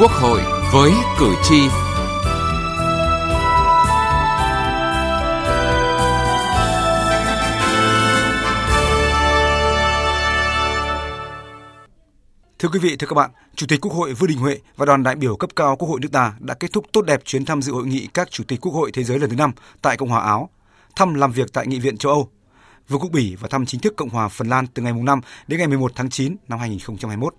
Quốc hội với cử tri. Thưa quý vị, thưa các bạn, Chủ tịch Quốc hội Vương Đình Huệ và đoàn đại biểu cấp cao Quốc hội nước ta đã kết thúc tốt đẹp chuyến tham dự hội nghị các Chủ tịch Quốc hội Thế giới lần thứ năm tại Cộng hòa Áo, thăm làm việc tại Nghị viện châu Âu, Vương quốc Bỉ và thăm chính thức Cộng hòa Phần Lan từ ngày 5 đến ngày 11 tháng 9 năm 2021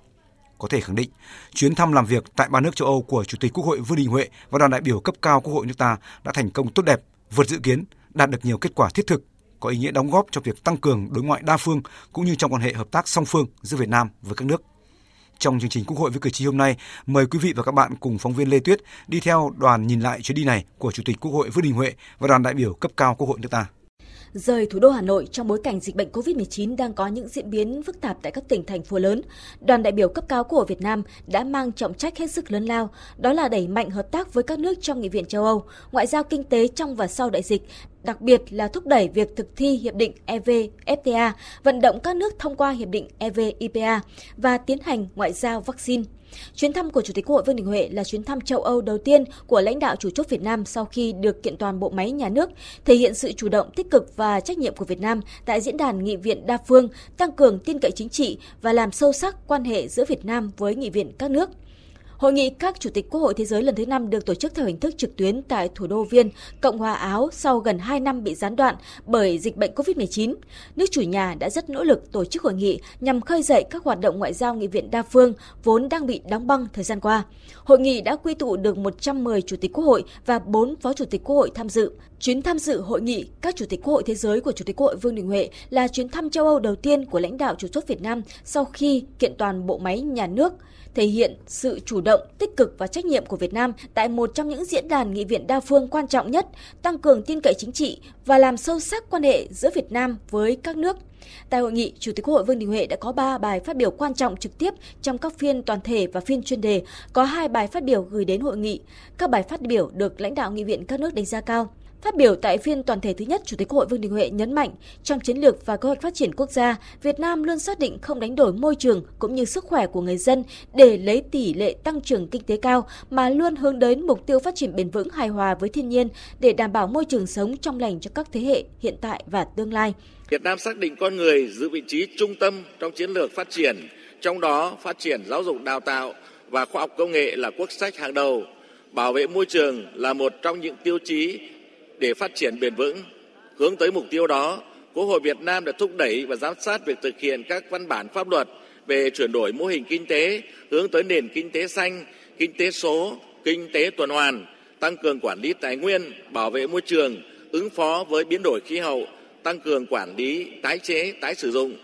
có thể khẳng định chuyến thăm làm việc tại ba nước châu Âu của Chủ tịch Quốc hội Vương Đình Huệ và đoàn đại biểu cấp cao Quốc hội nước ta đã thành công tốt đẹp, vượt dự kiến, đạt được nhiều kết quả thiết thực, có ý nghĩa đóng góp cho việc tăng cường đối ngoại đa phương cũng như trong quan hệ hợp tác song phương giữa Việt Nam với các nước. Trong chương trình Quốc hội với cử tri hôm nay, mời quý vị và các bạn cùng phóng viên Lê Tuyết đi theo đoàn nhìn lại chuyến đi này của Chủ tịch Quốc hội Vương Đình Huệ và đoàn đại biểu cấp cao Quốc hội nước ta rời thủ đô Hà Nội trong bối cảnh dịch bệnh COVID-19 đang có những diễn biến phức tạp tại các tỉnh thành phố lớn, đoàn đại biểu cấp cao của Việt Nam đã mang trọng trách hết sức lớn lao, đó là đẩy mạnh hợp tác với các nước trong Nghị viện châu Âu, ngoại giao kinh tế trong và sau đại dịch, đặc biệt là thúc đẩy việc thực thi hiệp định EVFTA, vận động các nước thông qua hiệp định EVIPA và tiến hành ngoại giao vaccine. Chuyến thăm của Chủ tịch Quốc hội Vương Đình Huệ là chuyến thăm châu Âu đầu tiên của lãnh đạo chủ chốt Việt Nam sau khi được kiện toàn bộ máy nhà nước, thể hiện sự chủ động tích cực và trách nhiệm của Việt Nam tại diễn đàn nghị viện đa phương, tăng cường tin cậy chính trị và làm sâu sắc quan hệ giữa Việt Nam với nghị viện các nước. Hội nghị các chủ tịch Quốc hội Thế giới lần thứ 5 được tổ chức theo hình thức trực tuyến tại thủ đô Viên, Cộng hòa Áo sau gần 2 năm bị gián đoạn bởi dịch bệnh COVID-19. Nước chủ nhà đã rất nỗ lực tổ chức hội nghị nhằm khơi dậy các hoạt động ngoại giao nghị viện đa phương vốn đang bị đóng băng thời gian qua. Hội nghị đã quy tụ được 110 chủ tịch Quốc hội và 4 phó chủ tịch Quốc hội tham dự. Chuyến tham dự hội nghị các chủ tịch Quốc hội thế giới của Chủ tịch Quốc hội Vương Đình Huệ là chuyến thăm châu Âu đầu tiên của lãnh đạo chủ chốt Việt Nam sau khi kiện toàn bộ máy nhà nước thể hiện sự chủ động, tích cực và trách nhiệm của Việt Nam tại một trong những diễn đàn nghị viện đa phương quan trọng nhất, tăng cường tin cậy chính trị và làm sâu sắc quan hệ giữa Việt Nam với các nước. Tại hội nghị, Chủ tịch Quốc hội Vương Đình Huệ đã có 3 bài phát biểu quan trọng trực tiếp trong các phiên toàn thể và phiên chuyên đề, có hai bài phát biểu gửi đến hội nghị. Các bài phát biểu được lãnh đạo nghị viện các nước đánh giá cao. Phát biểu tại phiên toàn thể thứ nhất, Chủ tịch Quốc hội Vương Đình Huệ nhấn mạnh, trong chiến lược và kế hoạch phát triển quốc gia, Việt Nam luôn xác định không đánh đổi môi trường cũng như sức khỏe của người dân để lấy tỷ lệ tăng trưởng kinh tế cao mà luôn hướng đến mục tiêu phát triển bền vững hài hòa với thiên nhiên để đảm bảo môi trường sống trong lành cho các thế hệ hiện tại và tương lai. Việt Nam xác định con người giữ vị trí trung tâm trong chiến lược phát triển, trong đó phát triển giáo dục đào tạo và khoa học công nghệ là quốc sách hàng đầu. Bảo vệ môi trường là một trong những tiêu chí để phát triển bền vững. Hướng tới mục tiêu đó, Quốc hội Việt Nam đã thúc đẩy và giám sát việc thực hiện các văn bản pháp luật về chuyển đổi mô hình kinh tế hướng tới nền kinh tế xanh, kinh tế số, kinh tế tuần hoàn, tăng cường quản lý tài nguyên, bảo vệ môi trường, ứng phó với biến đổi khí hậu, tăng cường quản lý tái chế, tái sử dụng,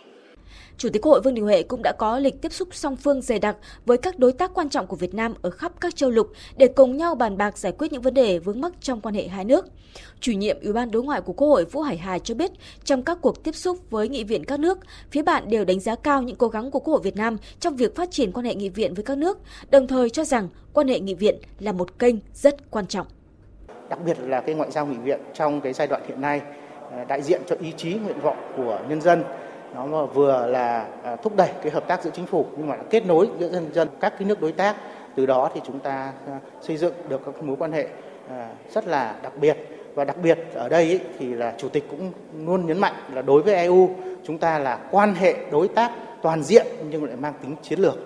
Chủ tịch Quốc hội Vương Đình Huệ cũng đã có lịch tiếp xúc song phương dày đặc với các đối tác quan trọng của Việt Nam ở khắp các châu lục để cùng nhau bàn bạc giải quyết những vấn đề vướng mắc trong quan hệ hai nước. Chủ nhiệm Ủy ban Đối ngoại của Quốc hội Vũ Hải Hà cho biết, trong các cuộc tiếp xúc với nghị viện các nước, phía bạn đều đánh giá cao những cố gắng của Quốc hội Việt Nam trong việc phát triển quan hệ nghị viện với các nước, đồng thời cho rằng quan hệ nghị viện là một kênh rất quan trọng. Đặc biệt là cái ngoại giao nghị viện trong cái giai đoạn hiện nay ờ, đại diện cho ý chí nguyện vọng của nhân dân nó vừa là à, thúc đẩy cái hợp tác giữa chính phủ nhưng mà kết nối giữa nhân dân các cái nước đối tác từ đó thì chúng ta à, xây dựng được các mối quan hệ à, rất là đặc biệt. Và đặc biệt ở đây ý, thì là chủ tịch cũng luôn nhấn mạnh là đối với EU chúng ta là quan hệ đối tác toàn diện nhưng lại mang tính chiến lược.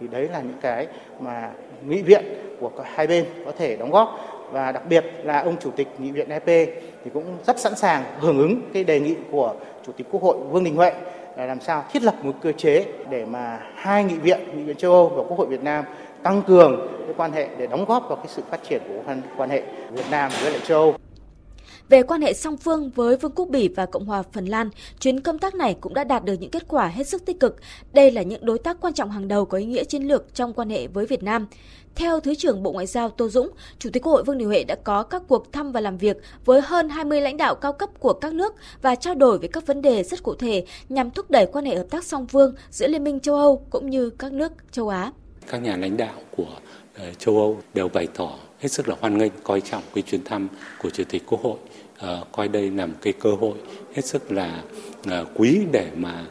Thì đấy là những cái mà nghị viện của hai bên có thể đóng góp. Và đặc biệt là ông chủ tịch nghị viện EP thì cũng rất sẵn sàng hưởng ứng cái đề nghị của chủ tịch Quốc hội Vương Đình Huệ là làm sao thiết lập một cơ chế để mà hai nghị viện, nghị viện châu Âu và Quốc hội Việt Nam tăng cường cái quan hệ để đóng góp vào cái sự phát triển của quan hệ Việt Nam với lại châu Âu. Về quan hệ song phương với Vương quốc Bỉ và Cộng hòa Phần Lan, chuyến công tác này cũng đã đạt được những kết quả hết sức tích cực. Đây là những đối tác quan trọng hàng đầu có ý nghĩa chiến lược trong quan hệ với Việt Nam. Theo Thứ trưởng Bộ Ngoại giao Tô Dũng, Chủ tịch Quốc hội Vương Đình Huệ đã có các cuộc thăm và làm việc với hơn 20 lãnh đạo cao cấp của các nước và trao đổi về các vấn đề rất cụ thể nhằm thúc đẩy quan hệ hợp tác song phương giữa Liên minh châu Âu cũng như các nước châu Á. Các nhà lãnh đạo của ờ, châu Âu đều bày tỏ hết sức là hoan nghênh, coi trọng cái chuyến thăm của Chủ tịch Quốc hội, uh, coi đây là một cái cơ hội hết sức là uh, quý để mà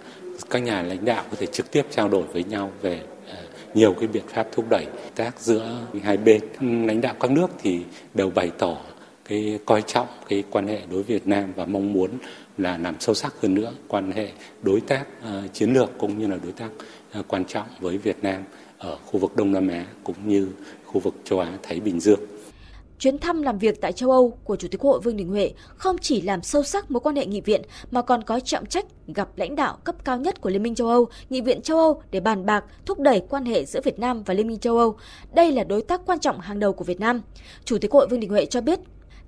các nhà lãnh đạo có thể trực tiếp trao đổi với nhau về ờ, nhiều cái biện pháp thúc đẩy tác giữa hai bên. Lãnh đạo các nước thì đều bày tỏ cái coi trọng cái quan hệ đối với Việt Nam và mong muốn là làm sâu sắc hơn nữa quan hệ đối tác uh, chiến lược cũng như là đối tác uh, quan trọng với Việt Nam ở khu vực Đông Nam Á cũng như khu vực châu Á Thái Bình Dương. Chuyến thăm làm việc tại châu Âu của Chủ tịch Quốc hội Vương Đình Huệ không chỉ làm sâu sắc mối quan hệ nghị viện mà còn có trọng trách gặp lãnh đạo cấp cao nhất của Liên minh châu Âu, Nghị viện châu Âu để bàn bạc thúc đẩy quan hệ giữa Việt Nam và Liên minh châu Âu. Đây là đối tác quan trọng hàng đầu của Việt Nam. Chủ tịch Quốc hội Vương Đình Huệ cho biết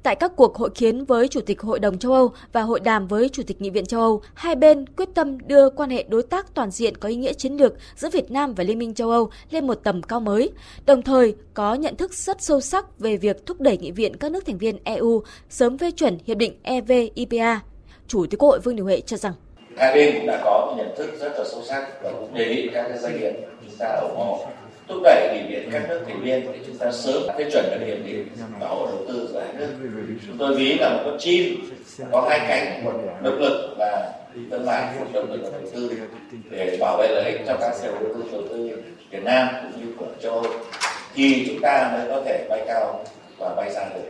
Tại các cuộc hội kiến với Chủ tịch Hội đồng châu Âu và hội đàm với Chủ tịch Nghị viện châu Âu, hai bên quyết tâm đưa quan hệ đối tác toàn diện có ý nghĩa chiến lược giữa Việt Nam và Liên minh châu Âu lên một tầm cao mới, đồng thời có nhận thức rất sâu sắc về việc thúc đẩy Nghị viện các nước thành viên EU sớm phê chuẩn Hiệp định EVIPA. Chủ tịch Quốc hội Vương Đình Huệ cho rằng hai bên cũng đã có nhận thức rất là sâu sắc và cũng đề nghị các doanh nghiệp chúng ta ủng hộ thúc đẩy nghị viện các nước thành viên để chúng ta sớm phê chuẩn được hiệp định bảo hộ đầu tư giữa hai nước. Chúng tôi ví là một con chim có hai cánh, một động lực và thương mại, một động lực đầu tư để bảo vệ lợi ích cho các nhà đầu tư đầu tư Việt Nam cũng như của châu Âu. Thì chúng ta mới có thể bay cao và bay xa được.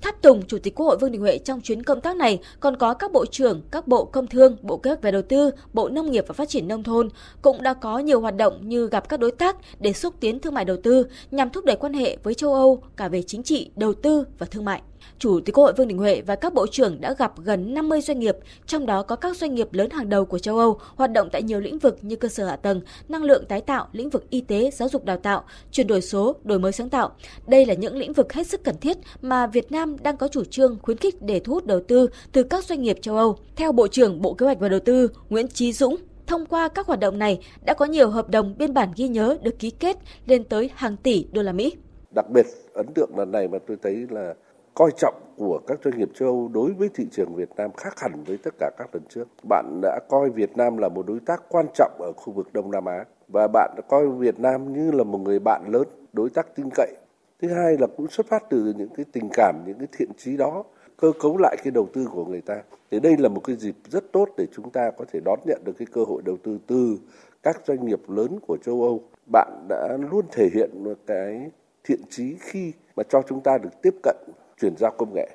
Tháp tùng Chủ tịch Quốc hội Vương Đình Huệ trong chuyến công tác này còn có các bộ trưởng, các bộ công thương, bộ kế hoạch và đầu tư, bộ nông nghiệp và phát triển nông thôn cũng đã có nhiều hoạt động như gặp các đối tác để xúc tiến thương mại đầu tư nhằm thúc đẩy quan hệ với châu Âu cả về chính trị, đầu tư và thương mại. Chủ tịch Quốc hội Vương Đình Huệ và các bộ trưởng đã gặp gần 50 doanh nghiệp, trong đó có các doanh nghiệp lớn hàng đầu của châu Âu hoạt động tại nhiều lĩnh vực như cơ sở hạ tầng, năng lượng tái tạo, lĩnh vực y tế, giáo dục đào tạo, chuyển đổi số, đổi mới sáng tạo. Đây là những lĩnh vực hết sức cần thiết mà Việt Nam đang có chủ trương khuyến khích để thu hút đầu tư từ các doanh nghiệp châu Âu. Theo Bộ trưởng Bộ Kế hoạch và Đầu tư Nguyễn Chí Dũng, thông qua các hoạt động này đã có nhiều hợp đồng biên bản ghi nhớ được ký kết lên tới hàng tỷ đô la Mỹ. Đặc biệt ấn tượng lần này mà tôi thấy là coi trọng của các doanh nghiệp châu Âu đối với thị trường Việt Nam khác hẳn với tất cả các lần trước. Bạn đã coi Việt Nam là một đối tác quan trọng ở khu vực Đông Nam Á và bạn đã coi Việt Nam như là một người bạn lớn, đối tác tin cậy. Thứ hai là cũng xuất phát từ những cái tình cảm, những cái thiện chí đó cơ cấu lại cái đầu tư của người ta. Thì đây là một cái dịp rất tốt để chúng ta có thể đón nhận được cái cơ hội đầu tư từ các doanh nghiệp lớn của châu Âu. Bạn đã luôn thể hiện một cái thiện chí khi mà cho chúng ta được tiếp cận chuyển giao công nghệ.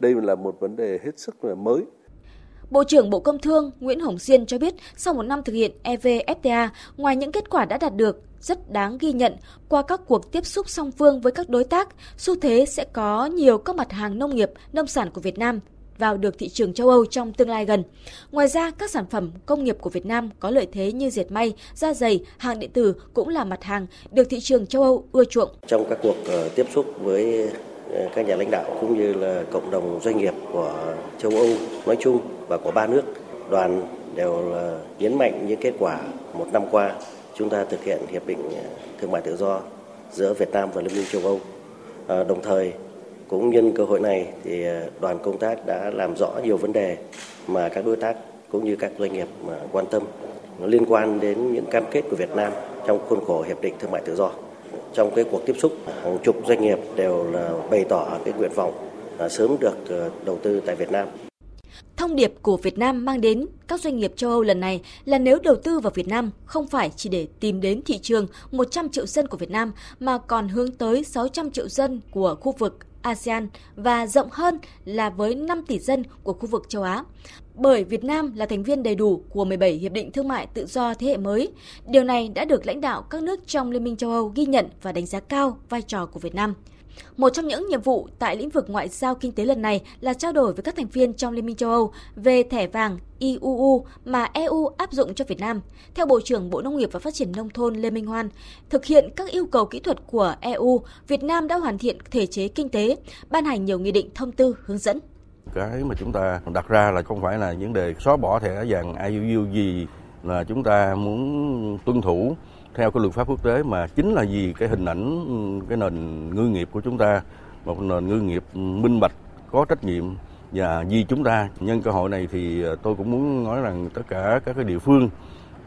Đây là một vấn đề hết sức là mới. Bộ trưởng Bộ Công Thương Nguyễn Hồng Diên cho biết sau một năm thực hiện EVFTA, ngoài những kết quả đã đạt được rất đáng ghi nhận qua các cuộc tiếp xúc song phương với các đối tác, xu thế sẽ có nhiều các mặt hàng nông nghiệp, nông sản của Việt Nam vào được thị trường châu Âu trong tương lai gần. Ngoài ra, các sản phẩm công nghiệp của Việt Nam có lợi thế như dệt may, da giày, hàng điện tử cũng là mặt hàng được thị trường châu Âu ưa chuộng. Trong các cuộc ờ, tiếp xúc với các nhà lãnh đạo cũng như là cộng đồng doanh nghiệp của châu Âu nói chung và của ba nước đoàn đều là nhấn mạnh những kết quả một năm qua chúng ta thực hiện hiệp định à, thương mại tự do giữa Việt Nam và Liên minh châu Âu. À, đồng thời cũng nhân cơ hội này thì à, đoàn công tác đã làm rõ nhiều vấn đề mà các đối tác cũng như các doanh nghiệp mà quan tâm liên quan đến những cam kết của Việt Nam trong khuôn khổ hiệp định thương mại tự do trong cái cuộc tiếp xúc, hàng chục doanh nghiệp đều là bày tỏ cái nguyện vọng sớm được ờ, đầu tư tại Việt Nam. Thông điệp của Việt Nam mang đến các doanh nghiệp châu Âu lần này là nếu đầu tư vào Việt Nam không phải chỉ để tìm đến thị trường 100 triệu dân của Việt Nam, mà còn hướng tới 600 triệu dân của khu vực ASEAN và rộng hơn là với 5 tỷ dân của khu vực châu Á. Bởi Việt Nam là thành viên đầy đủ của 17 hiệp định thương mại tự do thế hệ mới, điều này đã được lãnh đạo các nước trong Liên minh châu Âu ghi nhận và đánh giá cao vai trò của Việt Nam. Một trong những nhiệm vụ tại lĩnh vực ngoại giao kinh tế lần này là trao đổi với các thành viên trong Liên minh châu Âu về thẻ vàng IUU mà EU áp dụng cho Việt Nam. Theo Bộ trưởng Bộ Nông nghiệp và Phát triển Nông thôn Lê Minh Hoan, thực hiện các yêu cầu kỹ thuật của EU, Việt Nam đã hoàn thiện thể chế kinh tế, ban hành nhiều nghị định thông tư hướng dẫn. Cái mà chúng ta đặt ra là không phải là vấn đề xóa bỏ thẻ vàng IUU gì là chúng ta muốn tuân thủ theo cái luật pháp quốc tế mà chính là vì cái hình ảnh ừ, cái nền ngư nghiệp của chúng ta, một nền ngư nghiệp minh bạch, có trách nhiệm và vì chúng ta. Nhân cơ hội này thì ờ, tôi cũng muốn nói rằng tất cả các cái địa phương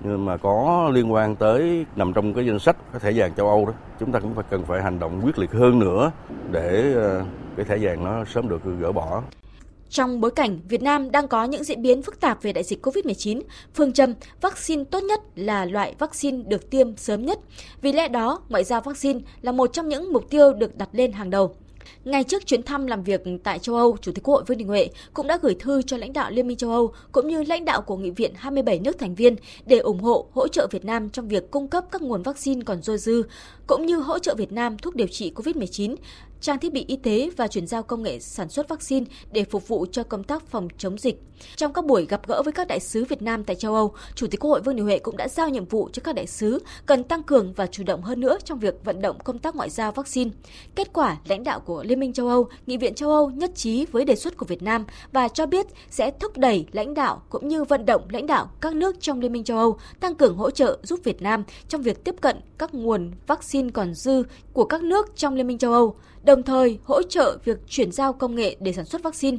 ừ, mà có liên quan tới nằm trong cái danh sách cái thẻ vàng châu Âu đó, chúng ta cũng phải cần phải hành động quyết liệt hơn nữa để ờ, cái thẻ vàng nó sớm được gỡ bỏ. Trong bối cảnh Việt Nam đang có những diễn biến phức tạp về đại dịch COVID-19, phương châm vaccine tốt nhất là loại vaccine được tiêm sớm nhất. Vì lẽ đó, ngoại giao vaccine là một trong những mục tiêu được đặt lên hàng đầu. Ngay trước chuyến thăm làm việc tại châu Âu, Chủ tịch Quốc hội Vương Đình Huệ cũng đã gửi thư cho lãnh đạo Liên minh châu Âu cũng như lãnh đạo của nghị viện 27 nước thành viên để ủng hộ, hỗ trợ Việt Nam trong việc cung cấp các nguồn vaccine còn dôi dư, cũng như hỗ trợ Việt Nam thuốc điều trị COVID-19, trang thiết bị y tế và chuyển giao công nghệ sản xuất vaccine để phục vụ cho công tác phòng chống dịch. Trong các buổi gặp gỡ với các đại sứ Việt Nam tại châu Âu, Chủ tịch Quốc hội Vương Đình Huệ cũng đã giao nhiệm vụ cho các đại sứ cần tăng cường và chủ động hơn nữa trong việc vận động công tác ngoại giao vaccine. Kết quả, lãnh đạo của Liên minh châu Âu, Nghị viện châu Âu nhất trí với đề xuất của Việt Nam và cho biết sẽ thúc đẩy lãnh đạo cũng như vận động lãnh đạo các nước trong Liên minh châu Âu tăng cường hỗ trợ giúp Việt Nam trong việc tiếp cận các nguồn vaccine còn dư của các nước trong Liên minh châu Âu đồng thời hỗ trợ việc chuyển giao công nghệ để sản xuất vaccine.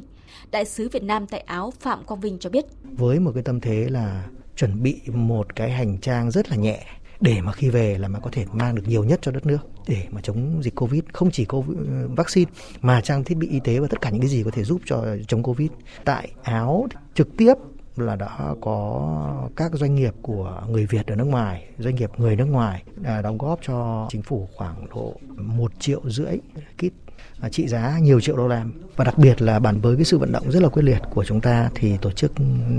Đại sứ Việt Nam tại Áo Phạm Quang Vinh cho biết. Với một cái tâm thế là chuẩn bị một cái hành trang rất là nhẹ để mà khi về là mà có thể mang được nhiều nhất cho đất nước để mà chống dịch covid không chỉ có vaccine, mà trang thiết bị y tế và tất cả những cái gì có thể giúp cho chống covid tại áo trực tiếp là đã có các doanh nghiệp của người Việt ở nước ngoài, doanh nghiệp người nước ngoài đã đóng góp cho chính phủ khoảng độ một triệu rưỡi kit à, trị giá nhiều triệu đô la. Và đặc biệt là bản với cái sự vận động rất là quyết liệt của chúng ta thì tổ chức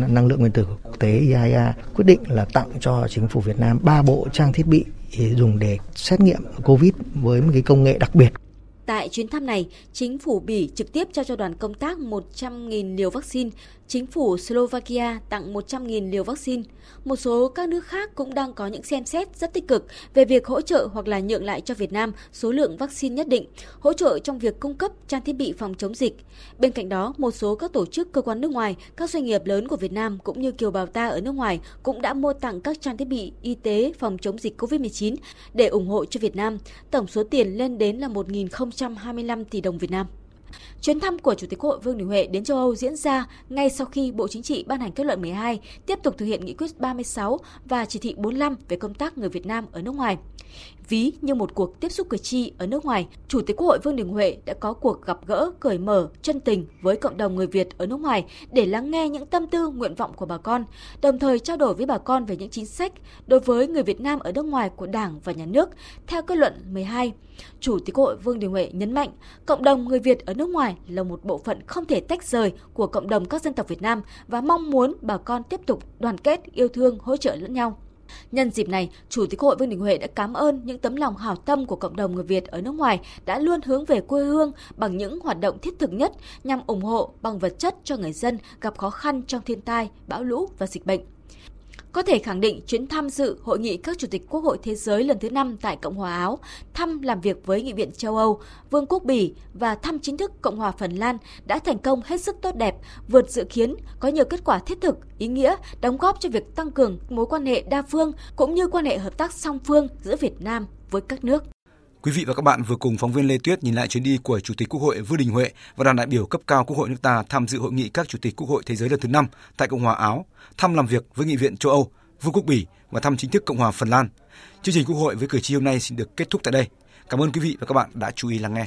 năng lượng nguyên tử quốc tế IAEA quyết định là tặng cho chính phủ Việt Nam ba bộ trang thiết bị dùng để xét nghiệm COVID với một cái công nghệ đặc biệt. Tại chuyến thăm này, chính phủ Bỉ trực tiếp trao cho đoàn công tác 100.000 liều vaccine, chính phủ Slovakia tặng 100.000 liều vaccine. Một số các nước khác cũng đang có những xem xét rất tích cực về việc hỗ trợ hoặc là nhượng lại cho Việt Nam số lượng vaccine nhất định, hỗ trợ trong việc cung cấp trang thiết bị phòng chống dịch. Bên cạnh đó, một số các tổ chức cơ quan nước ngoài, các doanh nghiệp lớn của Việt Nam cũng như kiều bào ta ở nước ngoài cũng đã mua tặng các trang thiết bị y tế phòng chống dịch COVID-19 để ủng hộ cho Việt Nam. Tổng số tiền lên đến là 1.025 tỷ đồng Việt Nam. Chuyến thăm của Chủ tịch Quốc hội Vương Đình Huệ đến châu Âu diễn ra ngay sau khi Bộ Chính trị ban hành kết luận 12 tiếp tục thực hiện nghị quyết 36 và chỉ thị 45 về công tác người Việt Nam ở nước ngoài. Ví như một cuộc tiếp xúc cử tri ở nước ngoài, Chủ tịch Quốc hội Vương Đình Huệ đã có cuộc gặp gỡ cởi mở, chân tình với cộng đồng người Việt ở nước ngoài để lắng nghe những tâm tư, nguyện vọng của bà con, đồng thời trao đổi với bà con về những chính sách đối với người Việt Nam ở nước ngoài của Đảng và Nhà nước theo kết luận 12. Chủ tịch Quốc hội Vương Đình Huệ nhấn mạnh, cộng đồng người Việt ở nước ngoài là một bộ phận không thể tách rời của cộng đồng các dân tộc Việt Nam và mong muốn bà con tiếp tục đoàn kết, yêu thương, hỗ trợ lẫn nhau. Nhân dịp này, Chủ tịch Hội Vương Đình Huệ đã cảm ơn những tấm lòng hảo tâm của cộng đồng người Việt ở nước ngoài đã luôn hướng về quê hương bằng những hoạt động thiết thực nhất nhằm ủng hộ bằng vật chất cho người dân gặp khó khăn trong thiên tai, bão lũ và dịch bệnh. Có thể khẳng định chuyến tham dự hội nghị các chủ tịch quốc hội thế giới lần thứ 5 tại Cộng hòa Áo, thăm làm việc với Nghị viện châu Âu, Vương quốc Bỉ và thăm chính thức Cộng hòa Phần Lan đã thành công hết sức tốt đẹp, vượt dự kiến, có nhiều kết quả thiết thực, ý nghĩa, đóng góp cho việc tăng cường mối quan hệ đa phương cũng như quan hệ hợp tác song phương giữa Việt Nam với các nước. Quý vị và các bạn vừa cùng phóng viên Lê Tuyết nhìn lại chuyến đi của Chủ tịch Quốc hội Vương Đình Huệ và đoàn đại biểu cấp cao Quốc hội nước ta tham dự hội nghị các Chủ tịch Quốc hội Thế giới lần thứ 5 tại Cộng hòa Áo, thăm làm việc với Nghị viện châu Âu, Vương quốc Bỉ và thăm chính thức Cộng hòa Phần Lan. Chương trình Quốc hội với cử tri hôm nay xin được kết thúc tại đây. Cảm ơn quý vị và các bạn đã chú ý lắng nghe.